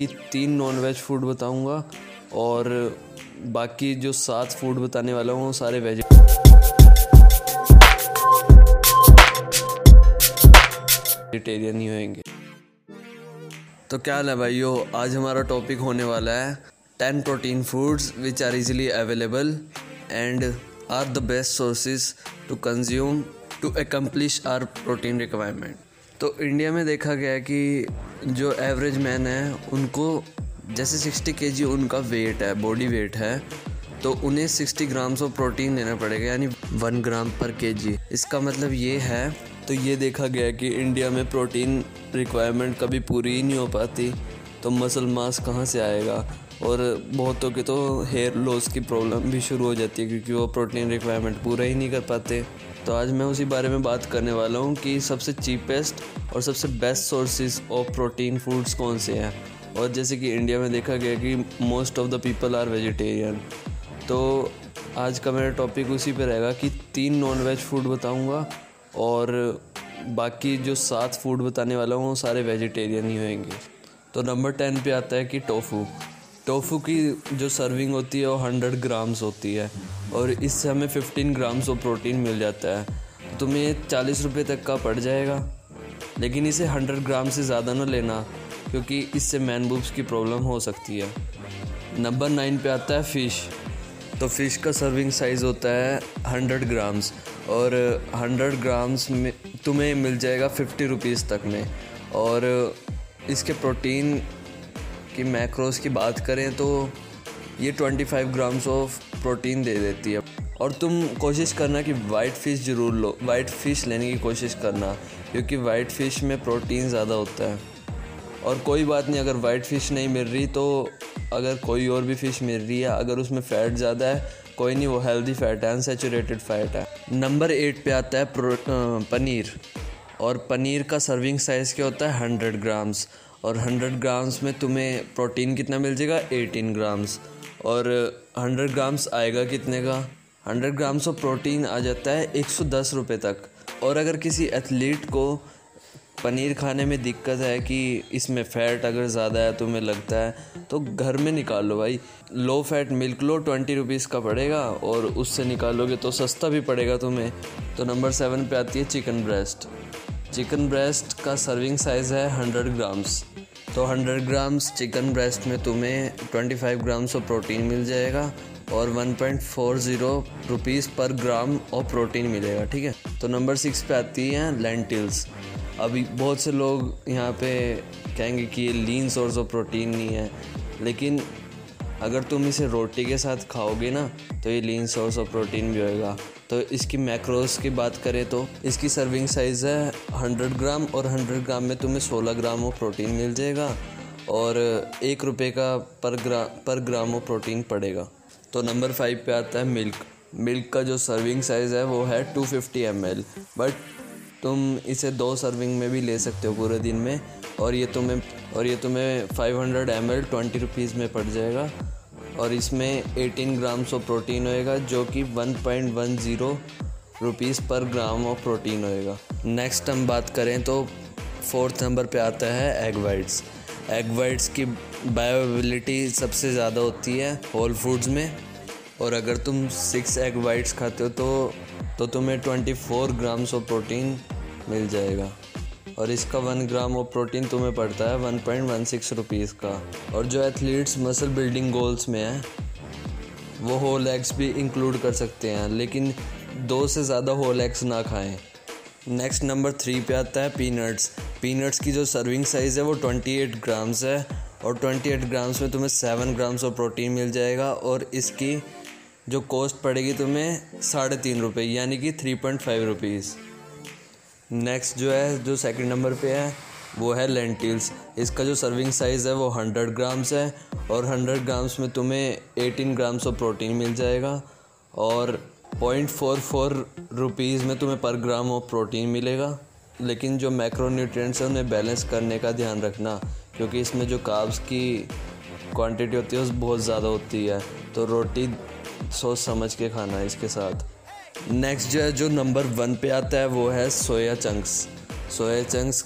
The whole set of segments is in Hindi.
कि तीन नॉन वेज फ़ूड बताऊँगा और बाकी जो सात फ़ूड बताने वाला हूँ सारे वेज वेजिटेरियन ही होंगे। तो क्या हाल है भाइयों? आज हमारा टॉपिक होने वाला है ten protein foods which are easily available and are the best sources to consume to accomplish our protein requirement तो इंडिया में देखा गया कि जो एवरेज मैन है, उनको जैसे सिक्सटी के जी उनका वेट है बॉडी वेट है तो उन्हें सिक्सटी ग्राम्स ऑफ़ प्रोटीन लेना पड़ेगा, यानी वन ग्राम पर के जी इसका मतलब ये है तो ये देखा गया कि इंडिया में प्रोटीन रिक्वायरमेंट कभी पूरी ही नहीं हो पाती तो मसल मास कहाँ से आएगा? और बहुतों के तो हेयर लॉस की प्रॉब्लम भी शुरू हो जाती है क्योंकि वो प्रोटीन रिक्वायरमेंट पूरा ही नहीं कर पाते। तो आज मैं उसी बारे में बात करने वाला हूँ कि सबसे चीपेस्ट और सबसे best sources of protein foods कौन से हैं? और जैसे कि इंडिया में देखा गया कि most of the people are vegetarian तो आज का मेरा टॉपिक उसी पे रहेगा कि तीन नॉन वेज फ़ूड बताऊँगा और बाकी जो सात फ़ूड बताने वाला हूँ, वो सारे वेजिटेरियन ही होंगे। तो नंबर टेन पे आता है कि टोफू टोफू की जो सर्विंग होती है, वो हंड्रेड ग्राम्स होती है। और इससे हमें फिफ्टीन ग्राम्स ऑफ़ प्रोटीन मिल जाता है। तुम्हें चालीस रुपये तक का पड़ जाएगा। लेकिन इसे हंड्रेड ग्राम से ज़्यादा ना लेना, क्योंकि इससे मैन बुब्स की प्रॉब्लम हो सकती है। नंबर नाइन पे आता है फ़िश तो फ़िश का सर्विंग साइज़ होता है हंड्रेड ग्राम्स और हंड्रेड ग्राम्स में तुम्हें मिल जाएगा फिफ्टी रुपीज़ तक में। और इसके प्रोटीन की मैक्रोस की बात करें तो ये 25 ग्राम्स ऑफ़ प्रोटीन दे देती है। और तुम कोशिश करना कि वाइट फ़िश ज़रूर लो वाइट फ़िश लेने की कोशिश करना, क्योंकि वाइट फ़िश में प्रोटीन ज़्यादा होता है। और कोई बात नहीं, अगर वाइट फ़िश नहीं मिल रही तो अगर कोई और भी फ़िश मिल रही है, अगर उसमें फ़ैट ज़्यादा है, कोई नहीं, वो हेल्दी फ़ैट है अनसेचुरेटेड फ़ैट है। नंबर एट पे आता है पनीर। और पनीर का सर्विंग साइज़ क्या होता है? हंड्रेड ग्राम्स और 100 ग्राम्स में तुम्हें प्रोटीन कितना मिल जाएगा? 18 ग्राम्स और 100 ग्राम्स आएगा कितने का? 100 ग्राम्स ऑफ़ प्रोटीन आ जाता है एक सौ तक. और अगर किसी एथलीट को पनीर खाने में दिक्कत है कि इसमें फ़ैट अगर ज़्यादा है, तुम्हें लगता है तो घर में निकाल लो भाई. लो फैट मिल्क लो ट्वेंटी रुपीज़ का पड़ेगा और उससे निकालोगे तो सस्ता भी पड़ेगा तुम्हें. तो नंबर सेवन पे आती है चिकन ब्रेस्ट चिकन ब्रेस्ट का सर्विंग साइज़ है हंड्रेड ग्राम्स तो 100 ग्राम्स चिकन ब्रेस्ट में तुम्हें 25 ग्राम्स ऑफ़ प्रोटीन मिल जाएगा और 1.40 रुपीज़ पर ग्राम ऑफ़ प्रोटीन मिलेगा, ठीक है? तो नंबर सिक्स पे आती हैं लेंटिल्स अभी बहुत से लोग यहाँ पे कहेंगे कि ये लीन सोर्स ऑफ़ प्रोटीन नहीं है, लेकिन अगर तुम इसे रोटी के साथ खाओगे ना तो ये लीन सोर्स ऑफ़ प्रोटीन भी होएगा। तो इसकी मैक्रोस की बात करें तो इसकी सर्विंग साइज़ है हंड्रेड ग्राम और हंड्रेड ग्राम में तुम्हें सोलह ग्राम ऑफ़ प्रोटीन मिल जाएगा और एक रुपये का पर ग्राम पर ग्राम ऑफ़ प्रोटीन पड़ेगा। तो नंबर फाइव पे आता है मिल्क। मिल्क का जो सर्विंग साइज़ है वो है two fifty M L. But तुम इसे दो सर्विंग में भी ले सकते हो पूरे दिन में और ये तुम्हें, और ये तुम्हें five hundred M L twenty rupees में पड़ जाएगा। और इसमें 18 ग्राम्स ऑफ़ प्रोटीन होएगा जो कि 1.10 rupees per gram of protein होएगा नेक्स्ट हम बात करें तो फोर्थ नंबर पे आता है एग वाइट्स एग वाइट्स की बायोबिलिटी सबसे ज़्यादा होती है होल फूड्स में और अगर तुम सिक्स एग वाइट्स खाते हो तो तो तुम्हें 24 ग्राम्स ऑफ़ प्रोटीन मिल जाएगा और इसका वन ग्राम ऑफ़ प्रोटीन तुम्हें पड़ता है one point one six rupees का और जो एथलीट्स मसल बिल्डिंग गोल्स में है वो होल एग्स भी इंक्लूड कर सकते हैं लेकिन दो से ज़्यादा होल एग्स ना खाएँ। नेक्स्ट नंबर थ्री पे आता है पीनट्स पीनट्स की जो सर्विंग साइज़ है वो ट्वेंटी एट ग्राम्स है और ट्वेंटी एट ग्राम्स में तुम्हें सेवन ग्राम्स ऑफ़ प्रोटीन मिल जाएगा और इसकी जो कॉस्ट पड़ेगी तुम्हें साढ़े तीन रुपये यानी कि three point five rupees next जो है, जो सेकंड नंबर पे है, वो है लेंटिल्स इसका जो सर्विंग साइज़ है वो हंड्रेड ग्राम्स है और हंड्रेड ग्राम्स में तुम्हें एटीन ग्राम्स ऑफ़ प्रोटीन मिल जाएगा और पॉइंट फोर फोर रुपीज़ में तुम्हें पर ग्राम ऑफ़ प्रोटीन मिलेगा। लेकिन जो मैक्रोन्यूट्रिएंट्स हैं, उन्हें बैलेंस करने का ध्यान रखना, क्योंकि इसमें जो काब्स की क्वांटिटी होती है, वो बहुत ज़्यादा होती है। तो रोटी सोच समझ के खाना है इसके साथ। नेक्स्ट जो है, जो नंबर वन पे आता है, वो है सोया चंक्स। सोया चंक्स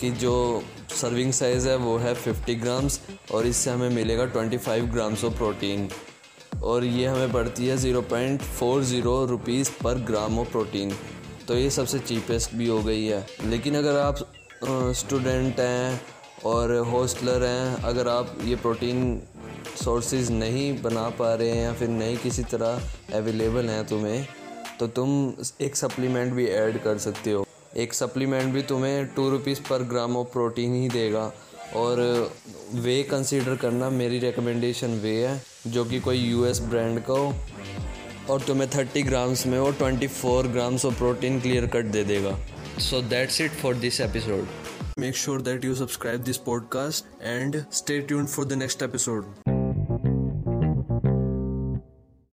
की जो सर्विंग साइज़ है, वो है 50 ग्राम्स, और इससे हमें मिलेगा 25 ग्राम्स ऑफ़ प्रोटीन। और ये हमें पड़ती है zero point four zero rupees per gram of protein. तो ये सबसे चीपेस्ट भी हो गई है। लेकिन अगर आप स्टूडेंट हैं और हॉस्टलर हैं, अगर आप ये प्रोटीन सोर्सेज नहीं बना पा रहे हैं या फिर नहीं किसी तरह अवेलेबल हैं तुम्हें तो तुम एक सप्लीमेंट भी ऐड कर सकते हो। एक सप्लीमेंट भी तुम्हें टू रुपीज़ पर ग्राम ऑफ़ प्रोटीन ही देगा। और वे कंसीडर करना मेरी रिकमेंडेशन वे है। जो कि कोई यूएस ब्रांड का हो, और तुम्हें थर्टी ग्राम्स में वो twenty four grams of protein clear cut दे देगा। So that's it for this episode make sure that you subscribe this podcast and stay tuned for the next episode